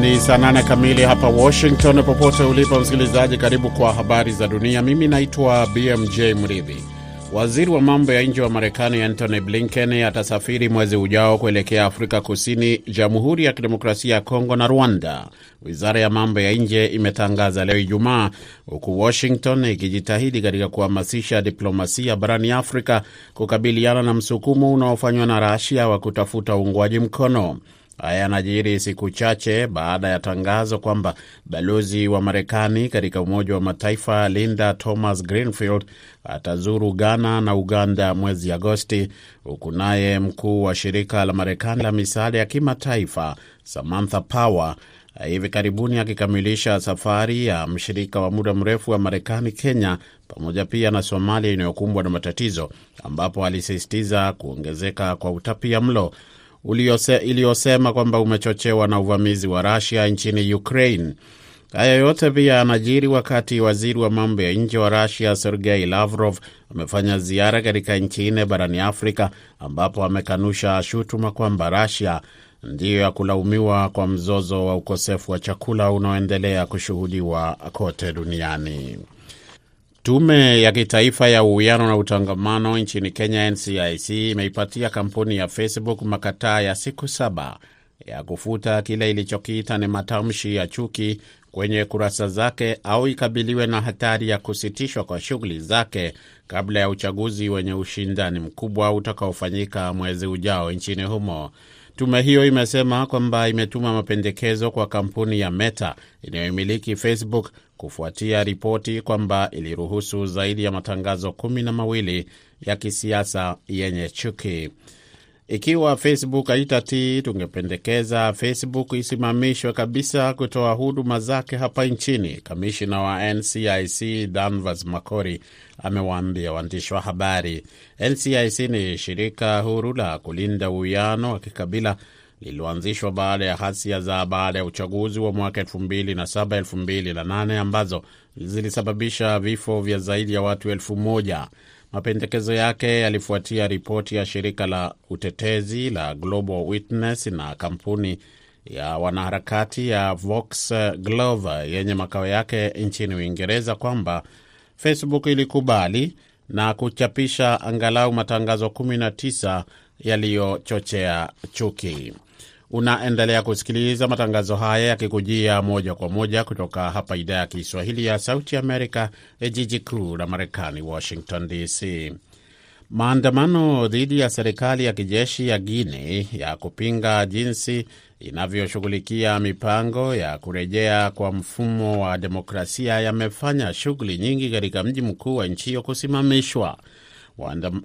Ni saa nane kamili hapa Washington. Popote ulipo msikilizaji, karibu kwa habari za dunia. Mimi naitwa BMJ Mridhi. Waziri wa mambo ya nje wa Marekani Antony Blinken atasafiri mwezi ujao kuelekea Afrika Kusini, Jamhuri ya Kidemokrasia ya Kongo na Rwanda, wizara ya mambo ya nje imetangaza leo Ijumaa, huku Washington ikijitahidi katika kuhamasisha diplomasia barani Afrika kukabiliana na msukumo unaofanywa na Rasia wa kutafuta uungwaji mkono. Haya yanajiri siku chache baada ya tangazo kwamba balozi wa Marekani katika Umoja wa Mataifa Linda Thomas Greenfield atazuru Ghana na Uganda mwezi Agosti, huku naye mkuu wa shirika la Marekani la misaada ya kimataifa Samantha Power hivi karibuni akikamilisha safari ya mshirika wa muda mrefu wa Marekani, Kenya, pamoja pia na Somalia inayokumbwa na matatizo, ambapo alisisitiza kuongezeka kwa utapia mlo iliyosema kwamba umechochewa na uvamizi wa Rusia nchini Ukraine. Haya yote pia yanajiri wakati waziri wa mambo ya nje wa Rusia Sergei Lavrov amefanya ziara katika nchi nne barani Afrika, ambapo amekanusha shutuma kwamba Rusia ndiyo ya kulaumiwa kwa mzozo wa ukosefu wa chakula unaoendelea kushuhudiwa kote duniani. Tume ya Kitaifa ya Uwiano na Utangamano nchini Kenya, NCIC, imeipatia kampuni ya Facebook makataa ya siku saba ya kufuta kile ilichokiita ni matamshi ya chuki kwenye kurasa zake au ikabiliwe na hatari ya kusitishwa kwa shughuli zake kabla ya uchaguzi wenye ushindani mkubwa utakaofanyika mwezi ujao nchini humo. Tume hiyo imesema kwamba imetuma mapendekezo kwa kampuni ya Meta inayomiliki Facebook kufuatia ripoti kwamba iliruhusu zaidi ya matangazo kumi na mawili ya kisiasa yenye chuki. Ikiwa Facebook haitatii, tungependekeza Facebook isimamishwe kabisa kutoa huduma zake hapa nchini, kamishina wa NCIC Danvers Makori amewaambia waandishi wa habari. NCIC ni shirika huru la kulinda uwiano wa kikabila lililoanzishwa baada ya ghasia za baada ya uchaguzi wa mwaka 2007 2008 ambazo zilisababisha vifo vya zaidi ya watu elfu moja. Mapendekezo yake yalifuatia ripoti ya shirika la utetezi la Global Witness na kampuni ya wanaharakati ya Vox Glover yenye makao yake nchini Uingereza kwamba Facebook ilikubali na kuchapisha angalau matangazo 19 yaliyochochea chuki. Unaendelea kusikiliza matangazo haya yakikujia moja kwa moja kutoka hapa idhaa ya Kiswahili ya Sauti Amerika, jiji kuu la Marekani, Washington DC. Maandamano dhidi ya serikali ya kijeshi ya Guinea ya kupinga jinsi inavyoshughulikia mipango ya kurejea kwa mfumo wa demokrasia yamefanya shughuli nyingi katika mji mkuu wa nchi hiyo kusimamishwa.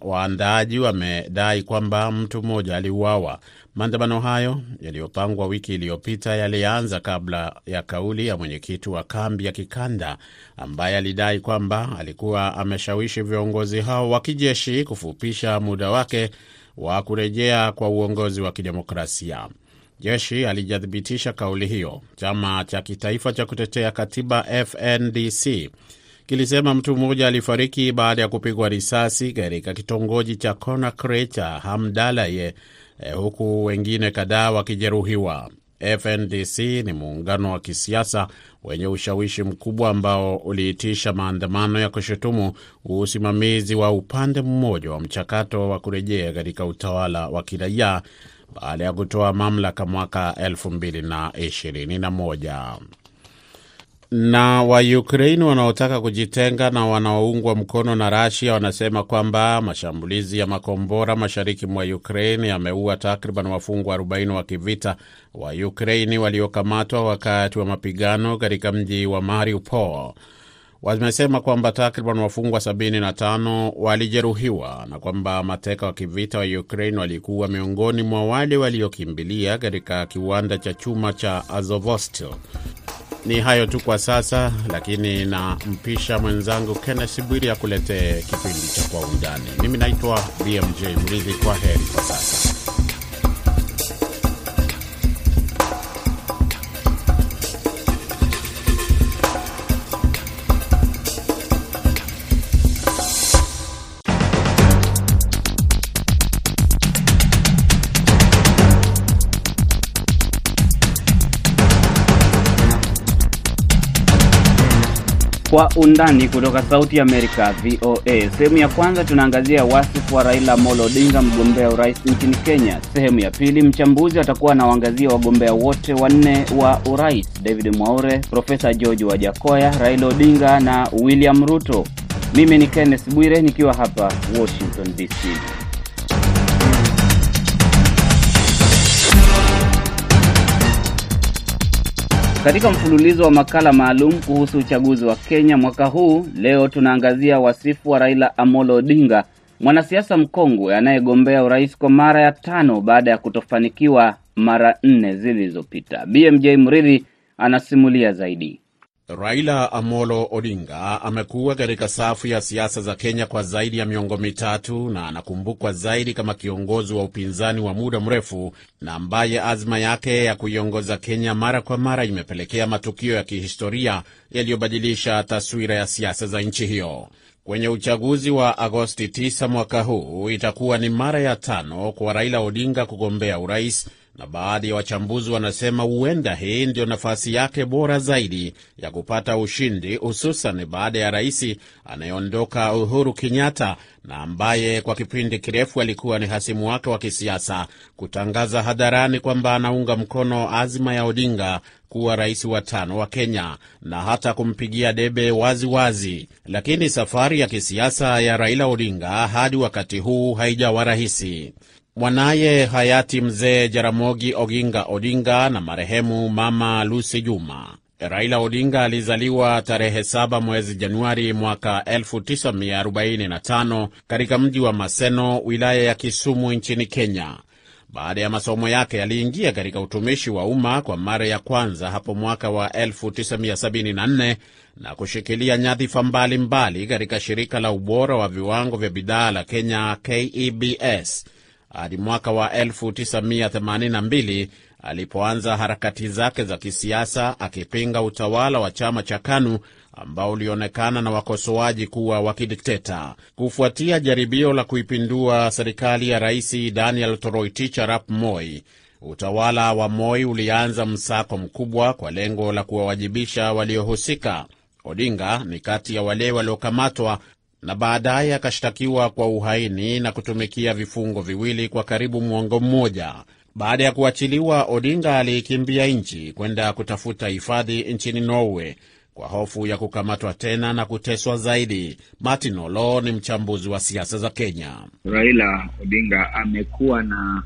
Waandaaji wamedai kwamba mtu mmoja aliuawa. Maandamano hayo yaliyopangwa wiki iliyopita yalianza kabla ya kauli ya mwenyekiti wa kambi ya kikanda ambaye alidai kwamba alikuwa ameshawishi viongozi hao wa kijeshi kufupisha muda wake wa kurejea kwa uongozi wa kidemokrasia. Jeshi alijathibitisha kauli hiyo. Chama cha kitaifa cha kutetea katiba FNDC kilisema mtu mmoja alifariki baada ya kupigwa risasi katika kitongoji cha Conakry cha Hamdalaye, eh, huku wengine kadhaa wakijeruhiwa. FNDC ni muungano wa kisiasa wenye ushawishi mkubwa ambao uliitisha maandamano ya kushutumu usimamizi wa upande mmoja wa mchakato wa kurejea katika utawala wa kiraia baada ya kutoa mamlaka mwaka 2021 na Waukraini wanaotaka kujitenga na wanaoungwa mkono na Rasia wanasema kwamba mashambulizi ya makombora mashariki mwa Ukraini yameua takriban wafungwa 40 wa kivita wa Ukraini waliokamatwa wakati wa mapigano katika mji wa Mariupol. Wamesema kwamba takriban wafungwa 75 walijeruhiwa na kwamba mateka wa kivita wa Ukraini walikuwa miongoni mwa wale waliokimbilia katika kiwanda cha chuma cha Azovstal. Ni hayo tu kwa sasa, lakini nampisha mwenzangu Kennes Bwiri akuletee kipindi cha Kwa Undani. Mimi naitwa BMJ Mridhi. Kwa heri kwa sasa. Kwa undani kutoka Sauti Amerika, VOA. Sehemu ya kwanza tunaangazia wasifu wa Raila Amolo Odinga, mgombea urais nchini Kenya. Sehemu ya pili, mchambuzi atakuwa anawaangazia wagombea wote wanne wa urais: David Mwaure, Profesa George Wajakoya, Raila Odinga na William Ruto. Mimi ni Kenneth Bwire nikiwa hapa Washington DC. Katika mfululizo wa makala maalum kuhusu uchaguzi wa Kenya mwaka huu, leo tunaangazia wasifu wa Raila Amolo Odinga, mwanasiasa mkongwe anayegombea urais kwa mara ya tano baada ya kutofanikiwa mara nne zilizopita. BMJ Mridhi anasimulia zaidi. Raila Amolo Odinga amekuwa katika safu ya siasa za Kenya kwa zaidi ya miongo mitatu na anakumbukwa zaidi kama kiongozi wa upinzani wa muda mrefu na ambaye azma yake ya kuiongoza Kenya mara kwa mara imepelekea matukio ya kihistoria yaliyobadilisha taswira ya siasa za nchi hiyo. Kwenye uchaguzi wa Agosti 9 mwaka huu itakuwa ni mara ya tano kwa Raila Odinga kugombea urais na baadhi ya wachambuzi wanasema huenda hii ndio nafasi yake bora zaidi ya kupata ushindi, hususan baada ya rais anayeondoka Uhuru Kenyatta na ambaye kwa kipindi kirefu alikuwa ni hasimu wake wa kisiasa kutangaza hadharani kwamba anaunga mkono azma ya Odinga kuwa rais wa tano wa Kenya na hata kumpigia debe waziwazi wazi. Lakini safari ya kisiasa ya Raila Odinga hadi wakati huu haijawa rahisi. Mwanaye hayati mzee Jaramogi Oginga Odinga na marehemu mama Lucy Juma. Raila Odinga alizaliwa tarehe 7 mwezi Januari mwaka 1945 katika mji wa Maseno, wilaya ya Kisumu nchini Kenya. Baada ya masomo yake aliingia katika utumishi wa umma kwa mara ya kwanza hapo mwaka wa 1974 na kushikilia nyadhifa mbalimbali katika shirika la ubora wa viwango vya bidhaa la Kenya KEBS hadi mwaka wa 1982 alipoanza harakati zake za kisiasa akipinga utawala wa chama cha KANU ambao ulionekana na wakosoaji kuwa wa kidikteta. Kufuatia jaribio la kuipindua serikali ya Rais Daniel Toroitich arap Moi, utawala wa Moi ulianza msako mkubwa kwa lengo la kuwawajibisha waliohusika. Odinga ni kati ya wale waliokamatwa na baadaye akashtakiwa kwa uhaini na kutumikia vifungo viwili kwa karibu mwongo mmoja. Baada ya kuachiliwa, Odinga aliikimbia nchi kwenda kutafuta hifadhi nchini Norway kwa hofu ya kukamatwa tena na kuteswa zaidi. Martin Olo ni mchambuzi wa siasa za Kenya. Raila Odinga amekuwa na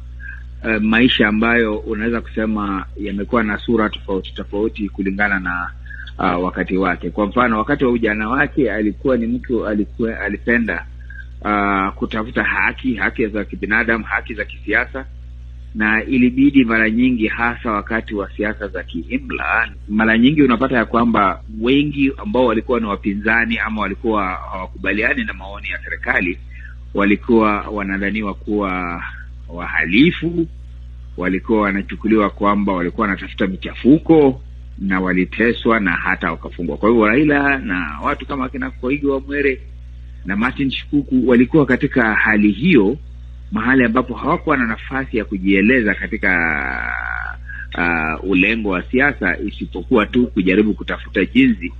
e, maisha ambayo unaweza kusema yamekuwa na sura tofauti tofauti kulingana na uh, wakati wake. Kwa mfano, wakati wa ujana wake alikuwa ni mtu alikuwa alipenda uh, kutafuta haki, haki za kibinadamu, haki za kisiasa, na ilibidi mara nyingi, hasa wakati wa siasa za kiimla, mara nyingi unapata ya kwamba wengi ambao walikuwa ni wapinzani ama walikuwa hawakubaliani na maoni ya serikali walikuwa wanadhaniwa kuwa wahalifu, walikuwa wanachukuliwa kwamba walikuwa wanatafuta michafuko na waliteswa na hata wakafungwa. Kwa hivyo Raila na watu kama akina Koigi wa Mwere na Martin Shikuku walikuwa katika hali hiyo, mahali ambapo hawakuwa na nafasi ya kujieleza katika uh, ulengo wa siasa, isipokuwa tu kujaribu kutafuta jinsi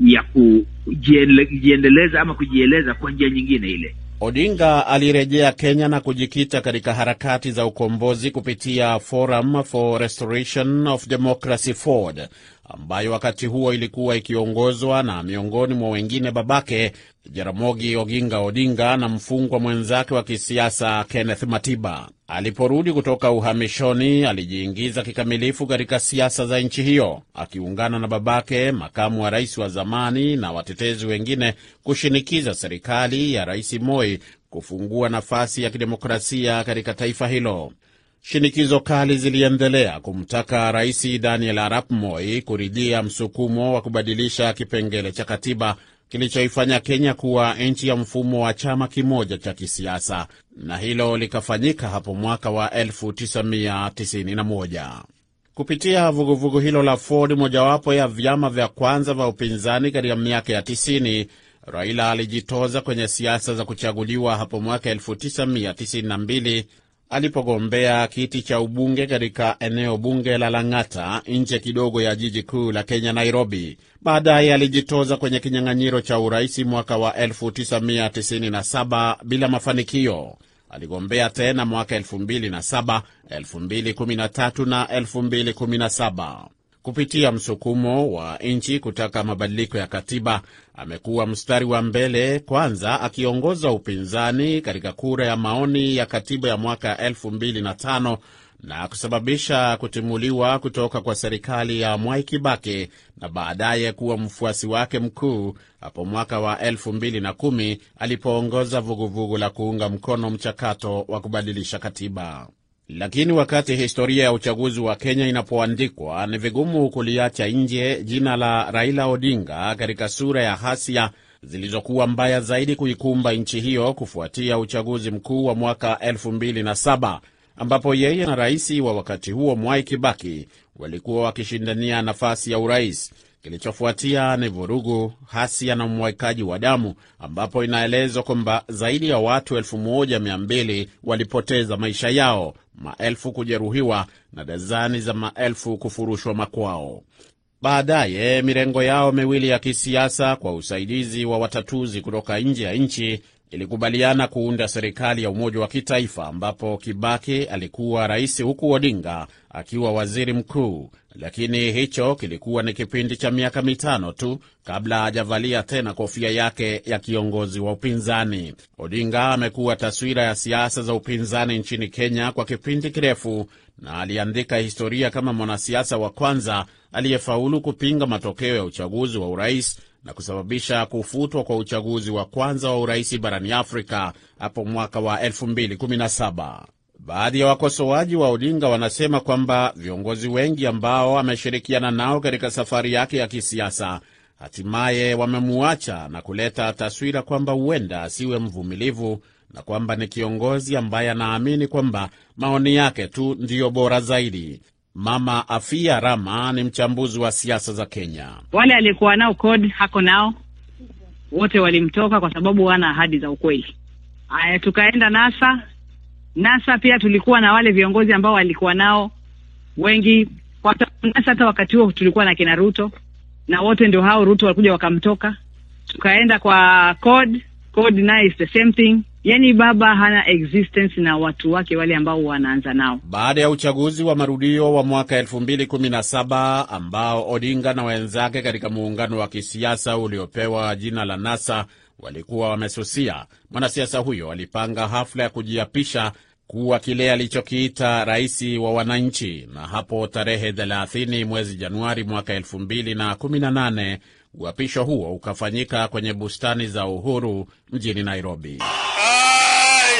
ya kujiendeleza ama kujieleza kwa njia nyingine ile. Odinga alirejea Kenya na kujikita katika harakati za ukombozi kupitia Forum for Restoration of Democracy FORD, ambayo wakati huo ilikuwa ikiongozwa na miongoni mwa wengine babake Jaramogi Oginga Odinga na mfungwa mwenzake wa kisiasa Kenneth Matiba. Aliporudi kutoka uhamishoni, alijiingiza kikamilifu katika siasa za nchi hiyo, akiungana na babake, makamu wa rais wa zamani, na watetezi wengine kushinikiza serikali ya Rais Moi kufungua nafasi ya kidemokrasia katika taifa hilo. Shinikizo kali ziliendelea kumtaka Rais Daniel Arap Moi kuridhia msukumo wa kubadilisha kipengele cha katiba kilichoifanya Kenya kuwa nchi ya mfumo wa chama kimoja cha kisiasa, na hilo likafanyika hapo mwaka wa 1991 kupitia vuguvugu vugu hilo la Ford, mojawapo ya vyama vya kwanza vya upinzani katika miaka ya 90. Raila alijitoza kwenye siasa za kuchaguliwa hapo mwaka 1992 alipogombea kiti cha ubunge katika eneo bunge la Lang'ata nje kidogo ya jiji kuu la Kenya, Nairobi. Baadaye alijitoza kwenye kinyang'anyiro cha uraisi mwaka wa 1997 bila mafanikio. Aligombea tena mwaka 2007, 2013 na 2017. Kupitia msukumo wa nchi kutaka mabadiliko ya katiba, amekuwa mstari wa mbele, kwanza akiongoza upinzani katika kura ya maoni ya katiba ya mwaka 2005 na kusababisha kutimuliwa kutoka kwa serikali ya Mwai Kibaki na baadaye kuwa mfuasi wake mkuu hapo mwaka wa 2010 alipoongoza vuguvugu la kuunga mkono mchakato wa kubadilisha katiba. Lakini wakati historia ya uchaguzi wa Kenya inapoandikwa, ni vigumu kuliacha nje jina la Raila Odinga katika sura ya hasia zilizokuwa mbaya zaidi kuikumba nchi hiyo kufuatia uchaguzi mkuu wa mwaka 2007 ambapo yeye na rais wa wakati huo Mwai Kibaki walikuwa wakishindania nafasi ya urais. Kilichofuatia ni vurugu, hasia na umwagikaji wa damu, ambapo inaelezwa kwamba zaidi ya watu 1200 walipoteza maisha yao, maelfu kujeruhiwa na dazani za maelfu kufurushwa makwao. Baadaye mirengo yao miwili ya kisiasa kwa usaidizi wa watatuzi kutoka nje ya nchi ilikubaliana kuunda serikali ya umoja wa kitaifa ambapo Kibaki alikuwa rais huku Odinga akiwa waziri mkuu, lakini hicho kilikuwa ni kipindi cha miaka mitano tu kabla hajavalia tena kofia yake ya kiongozi wa upinzani. Odinga amekuwa taswira ya siasa za upinzani nchini Kenya kwa kipindi kirefu na aliandika historia kama mwanasiasa wa kwanza aliyefaulu kupinga matokeo ya uchaguzi wa urais na kusababisha kufutwa kwa uchaguzi wa kwanza wa urais barani Afrika hapo mwaka wa 2017. Baadhi ya wakosoaji wa Odinga wanasema kwamba viongozi wengi ambao ameshirikiana nao katika safari yake ya kisiasa hatimaye wamemuacha na kuleta taswira kwamba huenda asiwe mvumilivu na kwamba ni kiongozi ambaye anaamini kwamba maoni yake tu ndiyo bora zaidi. Mama Afia Rama ni mchambuzi wa siasa za Kenya. Wale aliyekuwa nao CORD hako nao wote walimtoka kwa sababu wana ahadi za ukweli. Aya, tukaenda NASA. NASA pia tulikuwa na wale viongozi ambao walikuwa nao wengi kwa NASA. Hata wakati huo tulikuwa na kina Ruto na wote ndio hao, Ruto walikuja wakamtoka. Tukaenda kwa CORD, CORD naye is the same thing. Yani baba hana existence na watu wake wale ambao wanaanza nao. Baada ya uchaguzi wa marudio wa mwaka 2017 ambao Odinga na wenzake katika muungano wa kisiasa uliopewa jina la NASA walikuwa wamesusia, mwanasiasa huyo alipanga hafla ya kujiapisha kuwa kile alichokiita rais wa wananchi, na hapo tarehe 30 mwezi Januari mwaka 2018 uapisho huo ukafanyika kwenye bustani za Uhuru mjini Nairobi. I,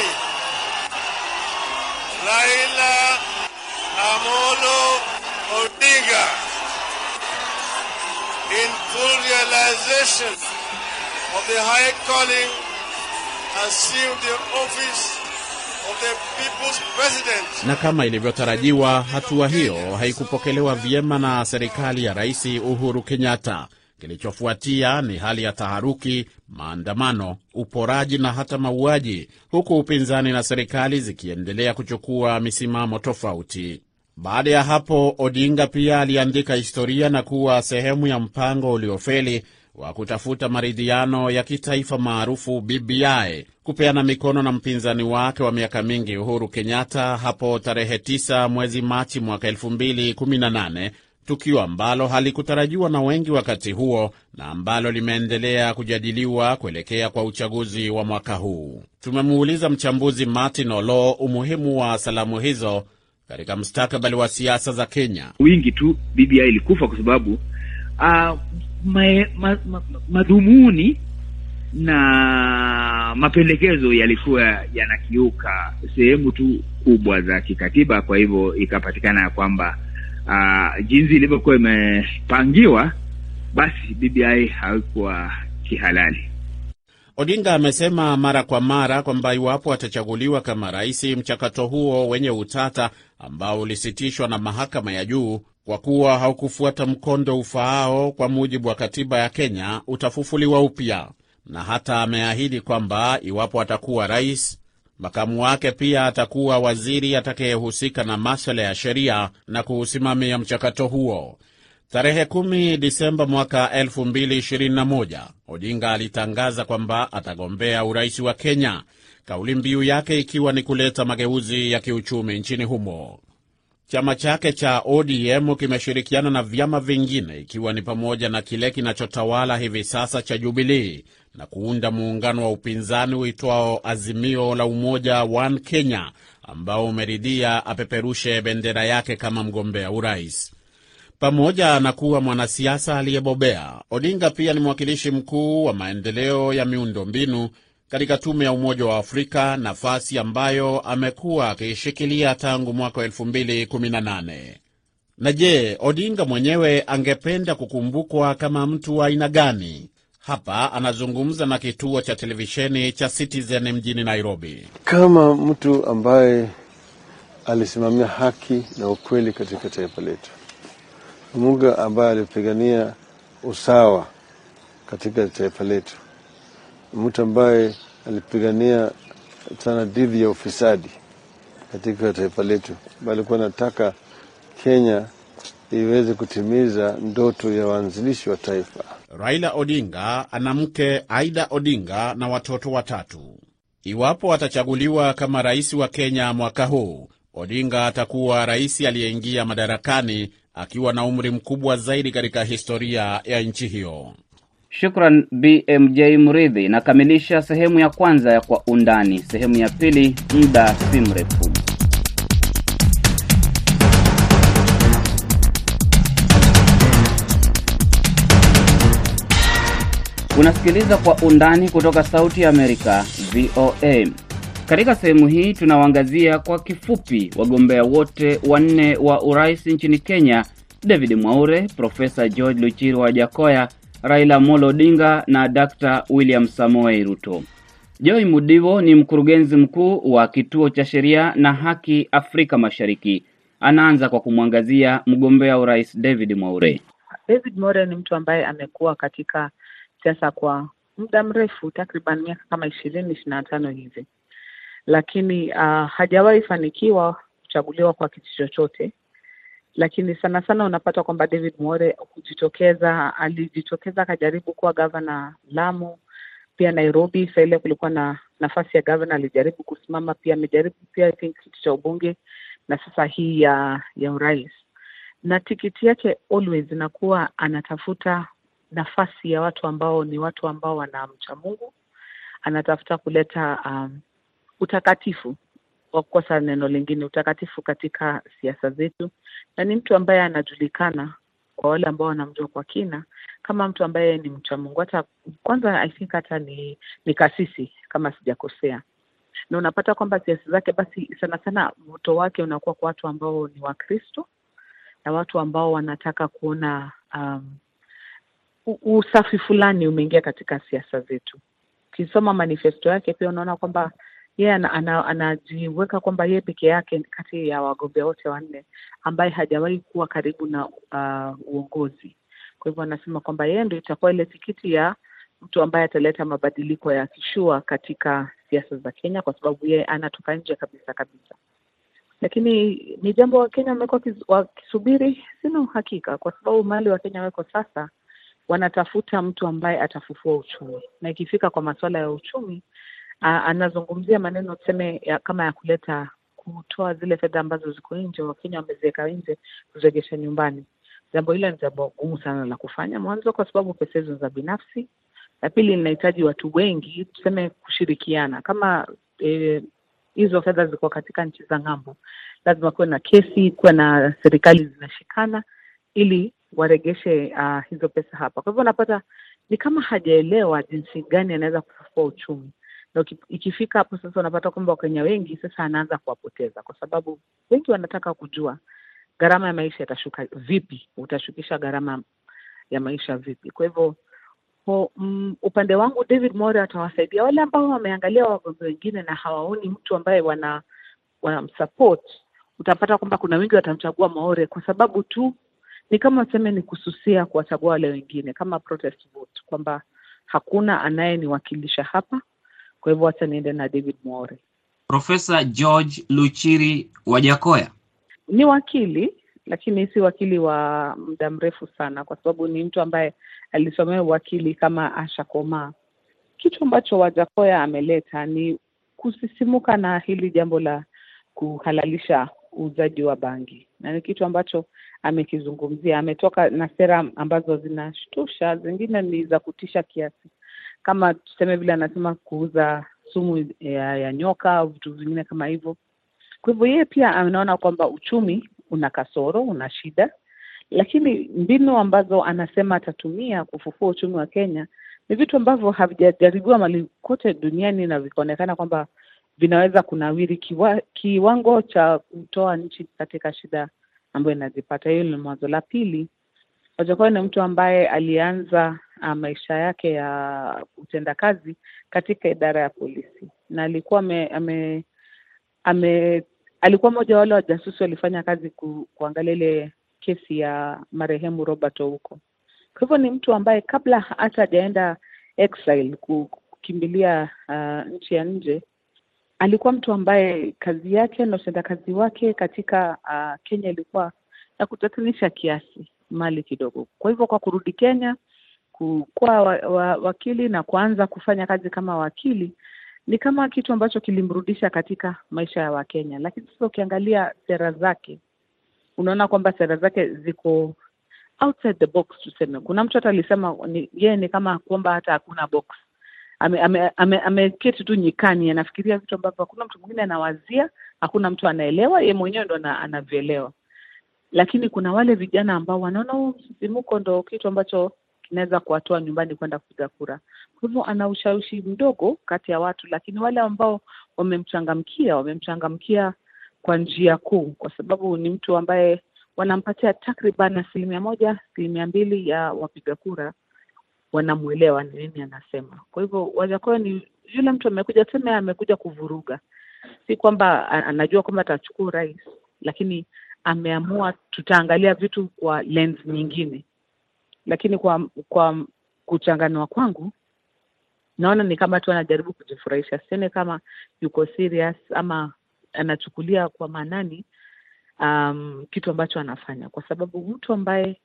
Raila Amolo Odinga, in full realization of the high calling, assumed the office of the people's president. Na kama ilivyotarajiwa, hatua hiyo haikupokelewa vyema na serikali ya Rais Uhuru Kenyatta. Kilichofuatia ni hali ya taharuki, maandamano, uporaji na hata mauaji, huku upinzani na serikali zikiendelea kuchukua misimamo tofauti. Baada ya hapo, Odinga pia aliandika historia na kuwa sehemu ya mpango uliofeli wa kutafuta maridhiano ya kitaifa maarufu BBI, kupeana mikono na mpinzani wake wa miaka mingi Uhuru Kenyatta hapo tarehe 9 mwezi Machi mwaka 2018 tukio ambalo halikutarajiwa na wengi wakati huo na ambalo limeendelea kujadiliwa kuelekea kwa uchaguzi wa mwaka huu. Tumemuuliza mchambuzi Martin Olo umuhimu wa salamu hizo katika mustakabali wa siasa za Kenya. wingi tu BBI ilikufa kwa sababu uh, ma, ma, ma, madhumuni na mapendekezo yalikuwa yanakiuka sehemu tu kubwa za kikatiba. Kwa hivyo ikapatikana ya kwamba uh, jinsi ilivyokuwa imepangiwa, basi BBI haikuwa kihalali. Odinga amesema mara kwa mara kwamba iwapo atachaguliwa kama rais, mchakato huo wenye utata ambao ulisitishwa na mahakama ya juu kwa kuwa haukufuata mkondo ufaao kwa mujibu wa katiba ya Kenya utafufuliwa upya, na hata ameahidi kwamba iwapo atakuwa rais, Makamu wake pia atakuwa waziri atakayehusika na maswala ya sheria na kuusimamia mchakato huo. Tarehe 10 Disemba mwaka 2021 Odinga alitangaza kwamba atagombea urais wa Kenya, kauli mbiu yake ikiwa ni kuleta mageuzi ya kiuchumi nchini humo. Chama chake cha ODM kimeshirikiana na vyama vingine ikiwa ni pamoja na kile kinachotawala hivi sasa cha Jubilii na kuunda muungano wa upinzani uitwao Azimio la Umoja One Kenya, ambao umeridhia apeperushe bendera yake kama mgombea urais. Pamoja na kuwa mwanasiasa aliyebobea, Odinga pia ni mwakilishi mkuu wa maendeleo ya miundo mbinu katika tume ya Umoja wa Afrika, nafasi ambayo amekuwa akiishikilia tangu mwaka wa 2018. Na je, Odinga mwenyewe angependa kukumbukwa kama mtu wa aina gani? Hapa anazungumza na kituo cha televisheni cha Citizen mjini Nairobi. Kama mtu ambaye alisimamia haki na ukweli katika taifa letu, Muga ambaye alipigania usawa katika taifa letu, mtu ambaye alipigania sana dhidi ya ufisadi katika taifa letu, alikuwa anataka Kenya iweze kutimiza ndoto ya waanzilishi wa taifa. Raila Odinga ana mke Aida Odinga na watoto watatu. Iwapo atachaguliwa kama rais wa Kenya mwaka huu, Odinga atakuwa rais aliyeingia madarakani akiwa na umri mkubwa zaidi katika historia ya nchi hiyo. Shukran BMJ Mridhi. Nakamilisha sehemu ya kwanza ya Kwa Undani. Sehemu ya pili muda si mrefu. Unasikiliza Kwa Undani kutoka Sauti ya Amerika, VOA. Katika sehemu hii tunawaangazia kwa kifupi wagombea wote wanne wa urais nchini Kenya: David Mwaure, Profesa George Luchiri wa Jakoya, Raila Amolo Odinga na Dr. William Samoei Ruto. Joy Mudivo ni mkurugenzi mkuu wa kituo cha sheria na haki Afrika Mashariki. Anaanza kwa kumwangazia mgombea urais David Mwaure. David Mwaure ni mtu ambaye amekuwa katika siasa kwa muda mrefu, takriban miaka kama ishirini ishirini na tano hivi, lakini uh, hajawahi fanikiwa kuchaguliwa kwa kiti chochote lakini sana sana unapata kwamba David Mwaure kujitokeza, alijitokeza akajaribu kuwa gavana Lamu, pia Nairobi. Saa kulikuwa na nafasi ya gavana, alijaribu kusimama pia, amejaribu pia I think kiti cha ubunge na sasa hii ya ya urais, na tikiti yake always inakuwa anatafuta nafasi ya watu ambao ni watu ambao wanamcha Mungu, anatafuta kuleta um, utakatifu wa kukosa neno lingine, utakatifu katika siasa zetu, na ni mtu ambaye anajulikana kwa wale ambao wanamjua kwa kina kama mtu ambaye ni mcha Mungu. Hata kwanza I think hata ni ni kasisi kama sijakosea, na unapata kwamba siasa zake basi sana sana mvuto wake unakuwa kwa watu ambao ni Wakristo na watu ambao wanataka kuona um, usafi fulani umeingia katika siasa zetu. Ukisoma manifesto yake pia unaona kwamba yeye yeah, anajiweka ana, ana kwamba yeye peke yake kati ya wagombea wote wanne ambaye hajawahi kuwa karibu na uh, uongozi. Kwa hivyo anasema kwamba yeye ndo itakuwa ile tikiti ya mtu ambaye ataleta mabadiliko ya kishua katika siasa za Kenya, kwa sababu yeye anatoka nje kabisa kabisa. Lakini ni jambo Wakenya wamekuwa wakisubiri, sina uhakika, kwa sababu mali Wakenya weko sasa wanatafuta mtu ambaye atafufua uchumi, na ikifika kwa masuala ya uchumi anazungumzia maneno tuseme kama ya kuleta kutoa zile fedha ambazo ziko nje, Wakenya wameziweka nje, kuziregesha nyumbani. Jambo hilo ni jambo gumu sana la kufanya mwanzo, kwa sababu pesa hizo za binafsi, na pili linahitaji watu wengi tuseme kushirikiana. Kama hizo eh, fedha ziko katika nchi za ng'ambo, lazima kuwe na kesi, kuwe na serikali zinashikana ili waregeshe uh, hizo pesa hapa. Kwa hivyo unapata ni kama hajaelewa jinsi gani anaweza kufufua uchumi na ikifika hapo sasa unapata kwamba Wakenya wengi sasa anaanza kuwapoteza, kwa sababu wengi wanataka kujua gharama ya maisha itashuka vipi, utashukisha gharama ya maisha vipi? Kwa hivyo um, upande wangu David Mwaure atawasaidia wale ambao wameangalia wagombea wengine na hawaoni mtu ambaye wana wanamsupport. Utapata kwamba kuna wengi watamchagua Maore kwa sababu tu ni kama seme ni kususia kuwachagua wale wengine kama protest vote, kwamba hakuna anayeniwakilisha hapa kwa hivyo wacha niende na David Mwaure. Profesa George Luchiri Wajakoya? Ni wakili lakini si wakili wa muda mrefu sana, kwa sababu ni mtu ambaye alisomea uwakili kama Asha Komaa. Kitu ambacho Wajakoya ameleta ni kusisimuka na hili jambo la kuhalalisha uuzaji wa bangi, na ni kitu ambacho amekizungumzia. Ametoka na sera ambazo zinashtusha, zingine ni za kutisha kiasi, kama tuseme vile anasema kuuza sumu ya, ya nyoka vitu vingine kama hivyo. Kwa hivyo yeye pia anaona kwamba uchumi una kasoro, una shida, lakini mbinu ambazo anasema atatumia kufufua uchumi wa Kenya ni vitu ambavyo havijajaribiwa mali kote duniani na vikaonekana kwamba vinaweza kunawiri kiwa, kiwango cha kutoa nchi katika shida ambayo inazipata. Hiyo ni mwanzo. La pili, Wajakoya ni mtu ambaye alianza maisha yake ya utendakazi katika idara ya polisi na alikuwa ame, ame, ame alikuwa mmoja wa wale wajasusi walifanya kazi ku, kuangalia ile kesi ya marehemu Robert Ouko. Kwa hivyo ni mtu ambaye kabla hata hajaenda exile kukimbilia uh, nchi ya nje alikuwa mtu ambaye kazi yake na utendakazi wake katika uh, Kenya ilikuwa ya kutatanisha kiasi mali kidogo. Kwa hivyo kwa kurudi Kenya kuwa wa, wa, wakili na kuanza kufanya kazi kama wakili ni kama kitu ambacho kilimrudisha katika maisha ya Wakenya. Lakini sasa ukiangalia sera zake, unaona kwamba sera zake ziko outside the box. Tuseme kuna mtu hata alisema yeye ni kama kwamba hata hakuna box ameketi ame, ame, tu nyikani, anafikiria vitu ambavyo hakuna mtu mwingine anawazia, hakuna mtu anaelewa, yeye mwenyewe ndo anavyoelewa. Lakini kuna wale vijana ambao wanaona huu msisimuko ndo kitu ambacho kinaweza kuwatoa nyumbani kwenda kupiga kura. Kwa hivyo ana ushawishi mdogo kati ya watu, lakini wale ambao wamemchangamkia wamemchangamkia kwa njia kuu, kwa sababu ni mtu ambaye wanampatia takriban asilimia moja asilimia mbili ya wapiga kura wanamwelewa ni nini anasema. Kwa hivyo Wajakoya ni yule mtu amekuja, tuseme amekuja kuvuruga, si kwamba anajua kwamba atachukua urais, lakini ameamua tutaangalia vitu kwa lens nyingine. Lakini kwa kwa kuchanganua kwangu, naona ni kama tu anajaribu kujifurahisha, sione kama yuko serious ama anachukulia kwa maanani um, kitu ambacho anafanya, kwa sababu mtu ambaye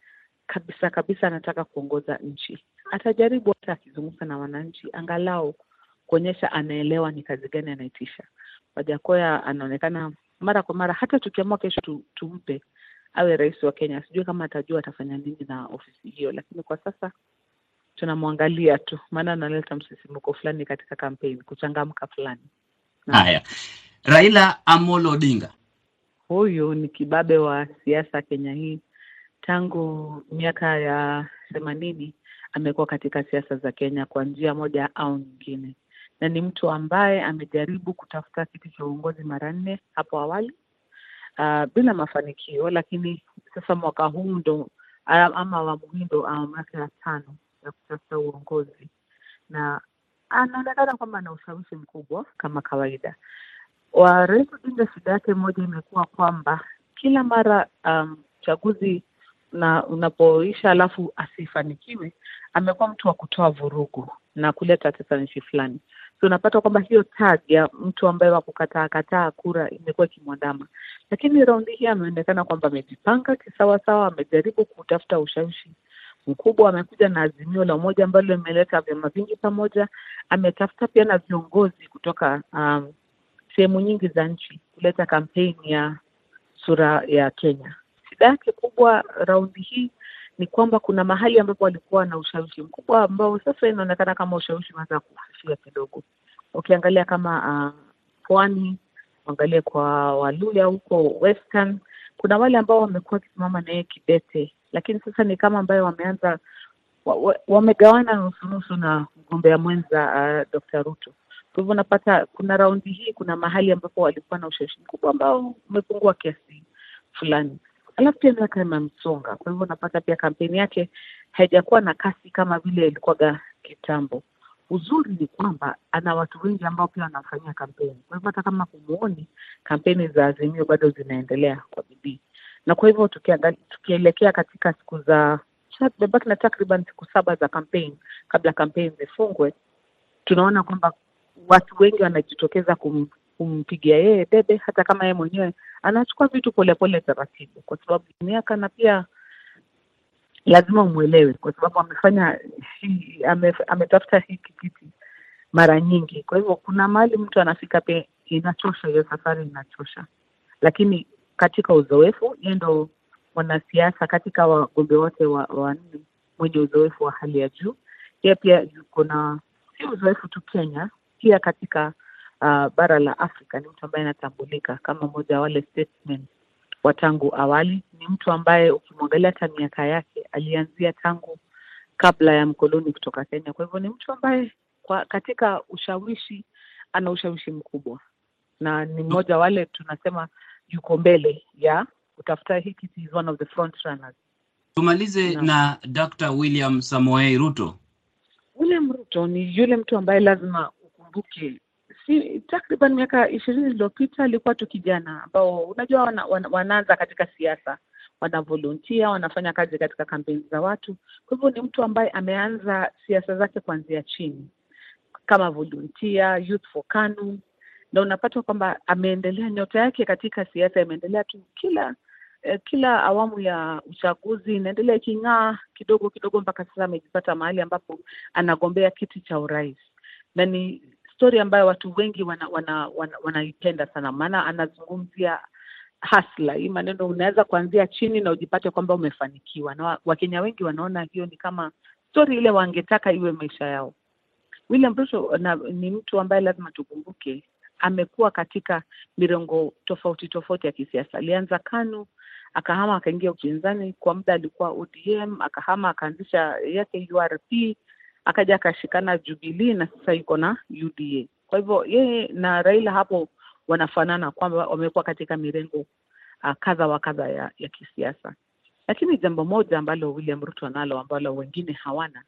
kabisa kabisa anataka kuongoza nchi atajaribu hata akizungumza na wananchi angalau kuonyesha anaelewa ni kazi gani anaitisha. Wajakoya anaonekana mara kwa mara, hata tukiamua kesho tu, tumpe awe rais wa Kenya, sijui kama atajua atafanya nini na ofisi hiyo, lakini kwa sasa tunamwangalia tu, maana analeta msisimuko fulani katika kampeni, kuchangamka fulani. Haya, Raila Amolo Odinga, huyu ni kibabe wa siasa Kenya hii. Tangu miaka ya themanini amekuwa katika siasa za Kenya kwa njia moja au nyingine, na ni mtu ambaye amejaribu kutafuta kiti cha uongozi mara nne hapo awali uh, bila mafanikio, lakini sasa mwaka huu ndo ama awamu hii ndo awamu yake ya tano ya kutafuta uongozi, na anaonekana kwamba ana ushawishi mkubwa kama kawaida. wa Rais Odinga, shida yake moja imekuwa kwamba kila mara um, chaguzi na unapoisha alafu asifanikiwe, amekuwa mtu wa kutoa vurugu na kuleta tatanishi fulani. So unapata kwamba hiyo tag ya mtu ambaye wakukataa kataa kura imekuwa ikimwandama, lakini raundi hii ameonekana kwamba amejipanga kisawasawa, amejaribu kutafuta ushawishi mkubwa. Amekuja na azimio la umoja ambalo limeleta vyama vingi pamoja. Ametafuta pia na viongozi kutoka um, sehemu nyingi za nchi kuleta kampeni ya sura ya Kenya. Shida yake kubwa raundi hii ni kwamba kuna mahali ambapo walikuwa na ushawishi mkubwa ambao sasa inaonekana kama ushawishi umeanza kufifia kidogo. Ukiangalia kama uh, pwani, uangalie kwa Waluya huko Western, kuna wale ambao wamekuwa wakisimama na yeye kidete, lakini sasa ni kama ambayo wameanza wa, wa, wamegawana nusunusu na mgombea mwenza uh, Dr. Ruto. Kwa hivyo unapata kuna raundi hii, kuna mahali ambapo walikuwa na ushawishi mkubwa ambao umepungua kiasi fulani alafu pia miaka imemsonga, kwa hivyo unapata pia kampeni yake haijakuwa na kasi kama vile ilikuwaga kitambo. Uzuri ni kwamba ana watu wengi ambao pia wanafanyia kampeni, kwa hivyo hata kama humuoni, kampeni za Azimio bado zinaendelea kwa bidii, na kwa hivyo tukielekea katika siku za tumebaki na takriban siku saba za kampeni kabla kampeni zifungwe, tunaona kwamba watu wengi wanajitokeza kum, kumpigia yeye debe, hata kama yeye mwenyewe anachukua vitu polepole taratibu, kwa sababu miaka na pia lazima umwelewe, kwa sababu amefanya hii, ame, ametafuta hiki kiti mara nyingi. Kwa hivyo kuna mahali mtu anafika pia inachosha, hiyo safari inachosha, lakini katika uzoefu, yeye ndo mwanasiasa katika wagombea wote wanne wa mwenye uzoefu wa hali ya juu. Yeye pia yuko na si uzoefu tu Kenya, pia katika uh, bara la Afrika. Ni mtu ambaye anatambulika kama mmoja wa wale statesmen wa tangu awali. Ni mtu ambaye ukimwangalia hata miaka yake alianzia tangu kabla ya mkoloni kutoka Kenya. Kwa hivyo ni mtu ambaye kwa katika ushawishi ana ushawishi mkubwa, na ni mmoja wale tunasema yuko mbele ya kutafuta hii kiti, is one of the front runners. Tumalize No. na Dr. William Samoei Ruto. William Ruto ni yule mtu ambaye lazima ukumbuke, si takriban miaka ishirini iliyopita alikuwa tu kijana ambao unajua wana, wana, wanaanza katika siasa, wana wanafanya kazi katika kampeni za watu. Kwa hivyo ni mtu ambaye ameanza siasa zake kuanzia chini. Kama volunteer, Youth for KANU, na unapata kwamba ameendelea, nyota yake katika siasa imeendelea tu kila eh, kila awamu ya uchaguzi inaendelea iking'aa kidogo kidogo mpaka sasa amejipata mahali ambapo anagombea kiti cha urais, na ni stori ambayo watu wengi wanaipenda wana, wana, wana sana, maana anazungumzia hasla hii maneno, unaweza kuanzia chini na ujipate kwamba umefanikiwa, na Wakenya wengi wanaona hiyo ni kama stori ile wangetaka iwe maisha yao. William Ruto na, ni mtu ambaye lazima tukumbuke amekuwa katika mirongo tofauti tofauti ya kisiasa. Alianza KANU akahama akaingia upinzani, kwa muda alikuwa ODM, akahama akaanzisha yake URP, akaja akashikana Jubilee na sasa yuko na UDA. Kwa hivyo yeye na Raila hapo wanafanana kwamba wamekuwa katika mirengo uh, kadha wa kadha ya, ya kisiasa, lakini jambo moja ambalo William Ruto analo ambalo wengine hawana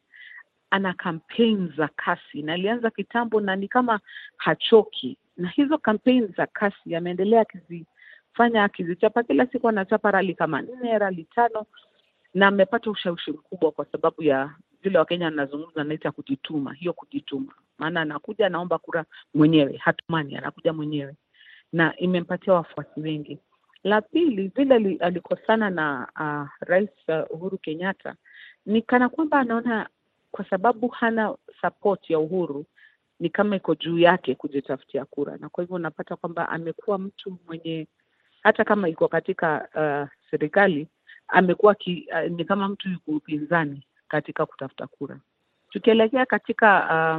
ana kampeni za kasi na alianza kitambo na ni kama hachoki na hizo kampeni za kasi ameendelea akizifanya akizichapa kila siku anachapa rali kama nne rali tano na amepata ushawishi mkubwa kwa sababu ya vile wakenya anazungumza anaita kujituma hiyo kujituma. Maana anakuja anaomba kura mwenyewe hatumani anakuja mwenyewe. Na imempatia wafuasi wengi. La pili vile alikosana na uh, rais uh, uhuru kenyatta ni kana kwamba anaona kwa sababu hana support ya Uhuru ni kama iko juu yake kujitafutia kura, na kwa hivyo unapata kwamba amekuwa mtu mwenye hata kama iko katika uh, serikali amekuwa uh, ni kama mtu yuko upinzani katika kutafuta kura. Tukielekea katika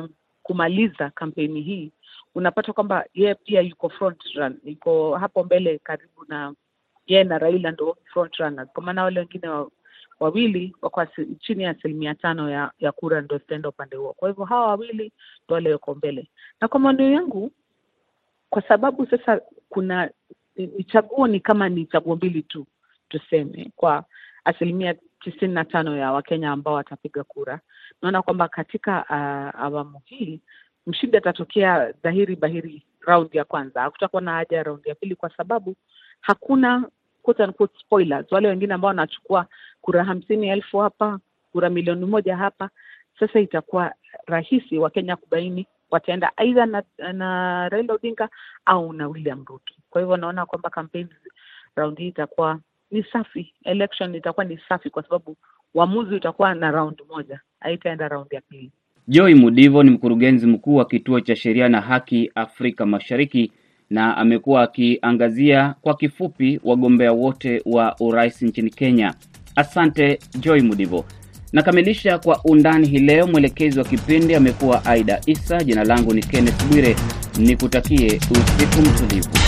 uh, kumaliza kampeni hii, unapata kwamba yeye pia yuko front run, yuko hapo mbele karibu na yeye na Raila ndo front runners, kwa maana wale wengine wa, wawili wako chini ya asilimia tano ya, ya kura ndo zitaenda upande huo. Kwa hivyo hawa wawili ndo wale wako mbele, na kwa maoni yangu, kwa sababu sasa kuna ni chaguo ni kama ni chaguo mbili tu tuseme, kwa asilimia tisini na tano ya Wakenya ambao watapiga kura, naona kwamba katika uh, awamu hii mshindi atatokea dhahiri bahiri raundi ya kwanza. Hakutakuwa na haja ya raundi ya pili kwa sababu hakuna quote unquote spoilers, wale wengine ambao wanachukua kura hamsini elfu hapa, kura milioni moja hapa. Sasa itakuwa rahisi Wakenya kubaini wataenda aidha na, na Raila Odinga au na William Ruto. Kwa hivyo naona kwamba kampeni raundi hii itakuwa ni safi, election itakuwa ni safi kwa sababu uamuzi utakuwa na round moja, haitaenda round ya pili. Joy Mudivo ni mkurugenzi mkuu wa kituo cha sheria na haki Afrika Mashariki na amekuwa akiangazia kwa kifupi wagombea wote wa urais nchini Kenya. Asante Joy Mudivo. Nakamilisha kwa undani hii leo. Mwelekezi wa kipindi amekuwa Aida Isa. Jina langu ni Kenneth Bwire, nikutakie usiku mtulivu.